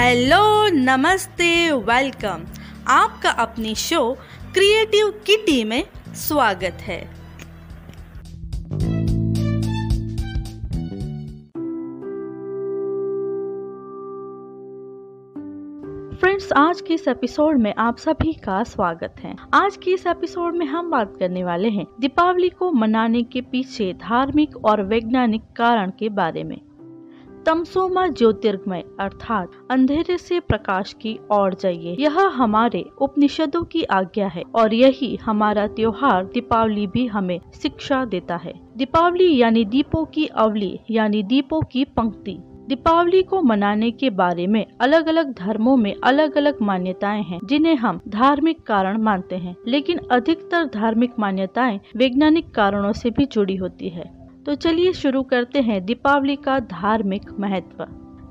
Hello, नमस्ते, welcome. आपका अपनी शो क्रिएटिव किटी में स्वागत है। फ्रेंड्स, आज के इस एपिसोड में आप सभी का स्वागत है। आज के इस एपिसोड में हम बात करने वाले हैं दीपावली को मनाने के पीछे धार्मिक और वैज्ञानिक कारण के बारे में। तमसोमा ज्योतिर्गमय अर्थात अंधेरे से प्रकाश की ओर जाइए। यह हमारे उपनिषदों की आज्ञा है और यही हमारा त्योहार दीपावली भी हमें शिक्षा देता है। दीपावली यानी दीपों की अवली यानी दीपों की पंक्ति। दीपावली को मनाने के बारे में अलग अलग धर्मों में अलग अलग मान्यताएँ हैं, जिन्हें हम धार्मिक कारण मानते हैं। लेकिन अधिकतर धार्मिक मान्यताएँ वैज्ञानिक कारणों से भी जुड़ी होती है। तो चलिए शुरू करते हैं दीपावली का धार्मिक महत्व।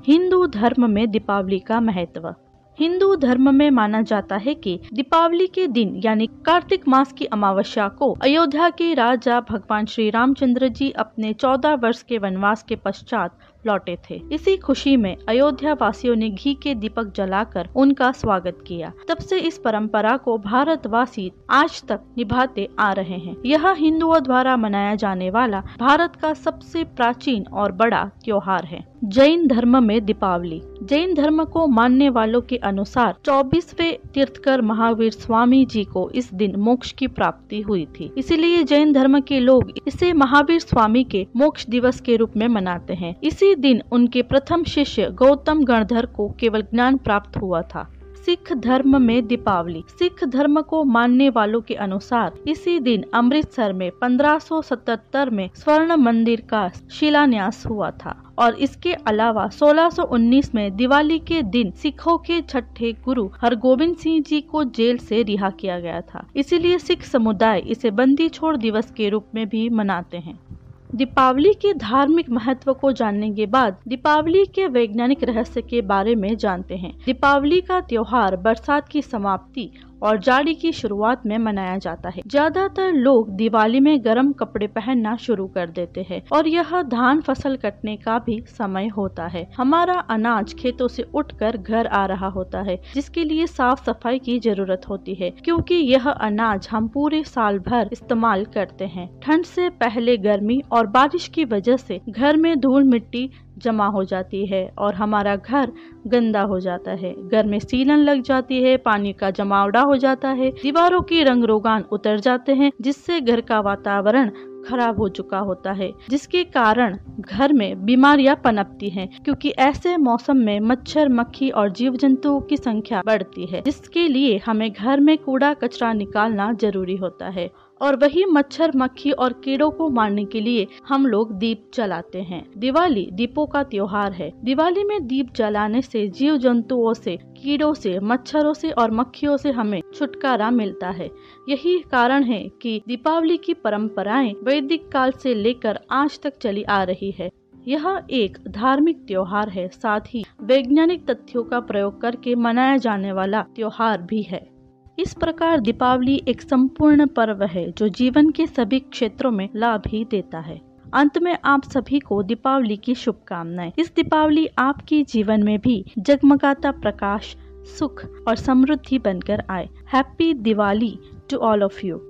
हिंदू धर्म में दीपावली का महत्व। हिंदू धर्म में माना जाता है कि दीपावली के दिन, यानी कार्तिक मास की अमावस्या को अयोध्या के राजा भगवान श्री रामचंद्र जी अपने चौदह वर्ष के वनवास के पश्चात लौटे थे। इसी खुशी में अयोध्या वासियों ने घी के दीपक जलाकर उनका स्वागत किया। तब से इस परंपरा को भारतवासी आज तक निभाते आ रहे हैं। यह हिंदुओं द्वारा मनाया जाने वाला भारत का सबसे प्राचीन और बड़ा त्योहार है। जैन धर्म में दीपावली। जैन धर्म को मानने वालों के अनुसार 24वें तीर्थकर महावीर स्वामी जी को इस दिन मोक्ष की प्राप्ति हुई थी। इसीलिए जैन धर्म के लोग इसे महावीर स्वामी के मोक्ष दिवस के रूप में मनाते हैं। इसी इसी दिन उनके प्रथम शिष्य गौतम गणधर को केवल ज्ञान प्राप्त हुआ था। सिख धर्म में दीपावली। सिख धर्म को मानने वालों के अनुसार इसी दिन अमृतसर में 1577 में स्वर्ण मंदिर का शिलान्यास हुआ था और इसके अलावा 1619 में दिवाली के दिन सिखों के छठे गुरु हरगोविंद सिंह जी को जेल से रिहा किया गया था। इसीलिए सिख समुदाय इसे बंदी छोड़ दिवस के रूप में भी मनाते हैं। दीपावली के धार्मिक महत्व को जानने के बाद दीपावली के वैज्ञानिक रहस्य के बारे में जानते हैं। दीपावली का त्योहार बरसात की समाप्ति और जाड़ी की शुरुआत में मनाया जाता है। ज़्यादातर लोग दिवाली में गर्म कपड़े पहनना शुरू कर देते हैं और यह धान फ़सल कटने का भी समय होता है। हमारा अनाज खेतों से उठकर घर आ रहा होता है, जिसके लिए साफ़ सफ़ाई की ज़रूरत होती है, क्योंकि यह अनाज हम पूरे साल भर इस्तेमाल करते हैं। ठंड से पहले गर्मी और बारिश की वजह से घर में धूल मिट्टी जमा हो जाती है और हमारा घर गंदा हो जाता है। घर में सीलन लग जाती है, पानी का जमावड़ा हो जाता है, दीवारों की रंग रोगान उतर जाते हैं, जिससे घर का वातावरण खराब हो चुका होता है, जिसके कारण घर में बीमारियाँ पनपती हैं, क्योंकि ऐसे मौसम में मच्छर, मक्खी और जीव जंतुओं की संख्या बढ़ती है, जिसके लिए हमें घर में कूड़ा कचरा निकालना ज़रूरी होता है। और वही मच्छर, मक्खी और कीड़ों को मारने के लिए हम लोग दीप जलाते हैं। दिवाली दीपों का त्योहार है। दिवाली में दीप जलाने से जीव जंतुओं से, कीड़ों से, मच्छरों से और मक्खियों से हमें छुटकारा मिलता है। यही कारण है कि दीपावली की परंपराएँ वैदिक काल से लेकर आज तक चली आ रही है। यह एक धार्मिक त्योहार है, साथ ही वैज्ञानिक तथ्यों का प्रयोग करके मनाया जाने वाला त्योहार भी है। इस प्रकार दीपावली एक संपूर्ण पर्व है, जो जीवन के सभी क्षेत्रों में लाभ ही देता है। अंत में आप सभी को दीपावली की शुभकामनाएँ। इस दीपावली आपके जीवन में भी जगमगाता प्रकाश, सुख और समृद्धि बनकर आए। Happy Diwali to all of you.